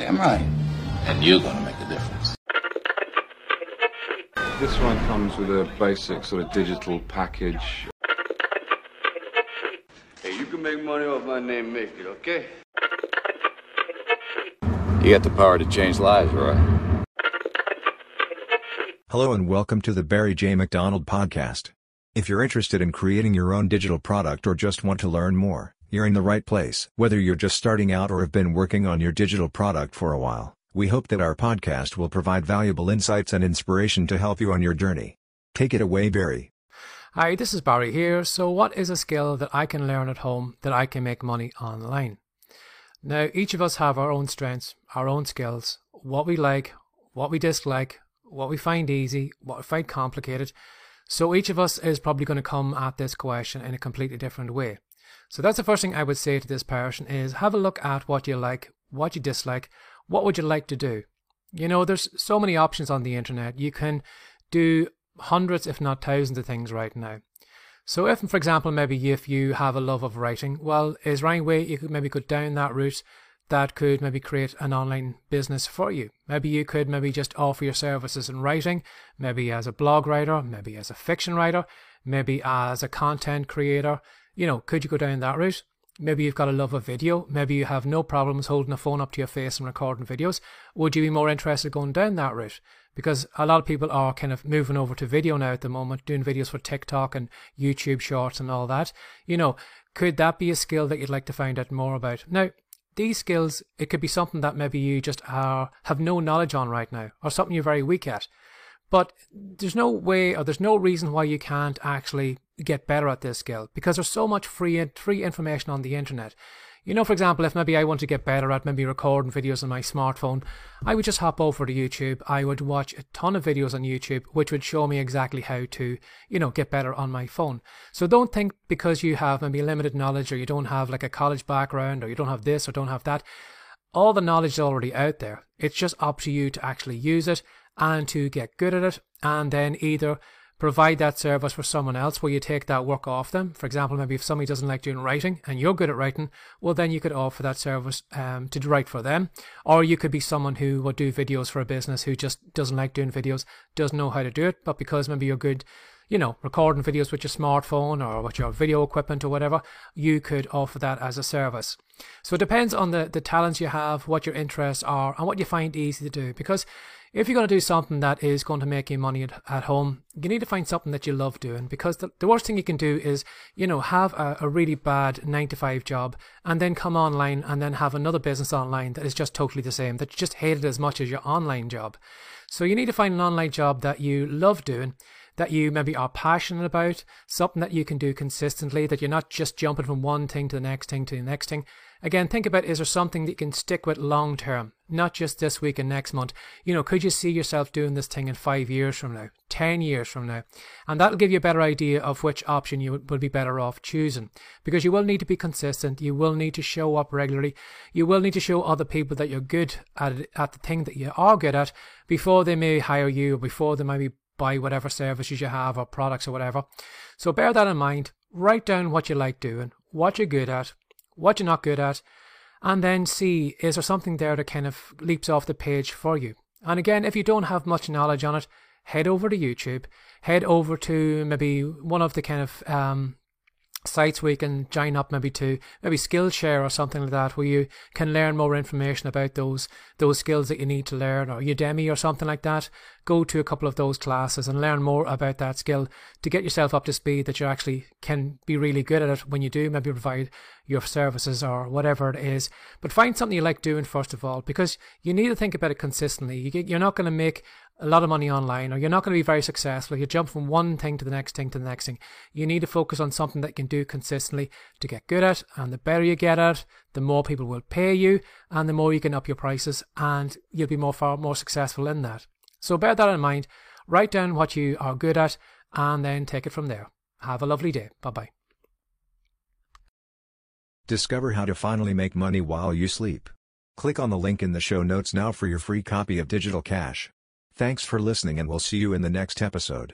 Damn right. And you're gonna make a difference. This one comes with a basic sort of digital package. Hey, you can make money off my name, make it, okay? You got the power to change lives, Roy. Hello and welcome to the Barry J. McDonald Podcast. If you're interested in creating your own digital product or just want to learn more, you're in the right place. Whether you're just starting out or have been working on your digital product for a while, we hope that our podcast will provide valuable insights and inspiration to help you on your journey. Take it away, Barry. Hi, this is Barry here. So, what is a skill that I can learn at home that I can make money online? Now, each of us have our own strengths, our own skills, what we like, what we dislike, what we find easy, what we find complicated. So, each of us is probably going to come at this question in a completely different way. So, that's the first thing I would say to this person is have a look at what you like, what you dislike, what would you like to do? You know, there's so many options on the internet. You can do hundreds, if not thousands, of things right now. So, if, for example, maybe if you have a love of writing, well, is any way you could maybe go down that route that could maybe create an online business for you? Maybe you could maybe just offer your services in writing, maybe as a blog writer, maybe as a fiction writer, maybe as a content creator. You know, could you go down that route? Maybe you've got a love of video. Maybe you have no problems holding a phone up to your face and recording videos. Would you be more interested going down that route? Because a lot of people are kind of moving over to video now at the moment, doing videos for TikTok and YouTube shorts and all that. You know, could that be a skill that you'd like to find out more about? Now, these skills, it could be something that maybe you just are, have no knowledge on right now, or something you're very weak at. But there's no way or there's no reason why you can't actually get better at this skill because there's so much free free information on the internet. You know, for example, if maybe I want to get better at maybe recording videos on my smartphone, I would just hop over to YouTube. I would watch a ton of videos on YouTube, which would show me exactly how to, you know, get better on my phone. So don't think because you have maybe limited knowledge or you don't have like a college background or you don't have this or don't have that. All the knowledge is already out there. It's just up to you to actually use it and to get good at it and then either provide that service for someone else where you take that work off them. For example, maybe if somebody doesn't like doing writing and you're good at writing, well, then you could offer that service um, to write for them. Or you could be someone who would do videos for a business who just doesn't like doing videos, doesn't know how to do it, but because maybe you're good, you know, recording videos with your smartphone or with your video equipment or whatever, you could offer that as a service. So it depends on the, the talents you have, what your interests are, and what you find easy to do. Because if you're going to do something that is going to make you money at, at home, you need to find something that you love doing because the, the worst thing you can do is, you know, have a, a really bad nine to five job and then come online and then have another business online that is just totally the same, that you just hate it as much as your online job. So you need to find an online job that you love doing that you maybe are passionate about, something that you can do consistently, that you're not just jumping from one thing to the next thing to the next thing. Again, think about is there something that you can stick with long term, not just this week and next month. You know, could you see yourself doing this thing in five years from now, 10 years from now? And that'll give you a better idea of which option you would be better off choosing. Because you will need to be consistent, you will need to show up regularly, you will need to show other people that you're good at, at the thing that you are good at before they may hire you or before they maybe buy whatever services you have or products or whatever. So bear that in mind. Write down what you like doing, what you're good at, what you're not good at, and then see is there something there that kind of leaps off the page for you. And again, if you don't have much knowledge on it, head over to YouTube, head over to maybe one of the kind of um, sites where you can join up maybe to maybe Skillshare or something like that where you can learn more information about those those skills that you need to learn or Udemy or something like that. Go to a couple of those classes and learn more about that skill to get yourself up to speed that you actually can be really good at it when you do maybe provide your services or whatever it is. But find something you like doing first of all because you need to think about it consistently. You're not going to make a lot of money online or you're not going to be very successful. You jump from one thing to the next thing to the next thing. You need to focus on something that you can do consistently to get good at. And the better you get at, the more people will pay you and the more you can up your prices and you'll be more far more successful in that. So bear that in mind. Write down what you are good at and then take it from there. Have a lovely day. Bye bye. Discover how to finally make money while you sleep. Click on the link in the show notes now for your free copy of Digital Cash. Thanks for listening and we'll see you in the next episode.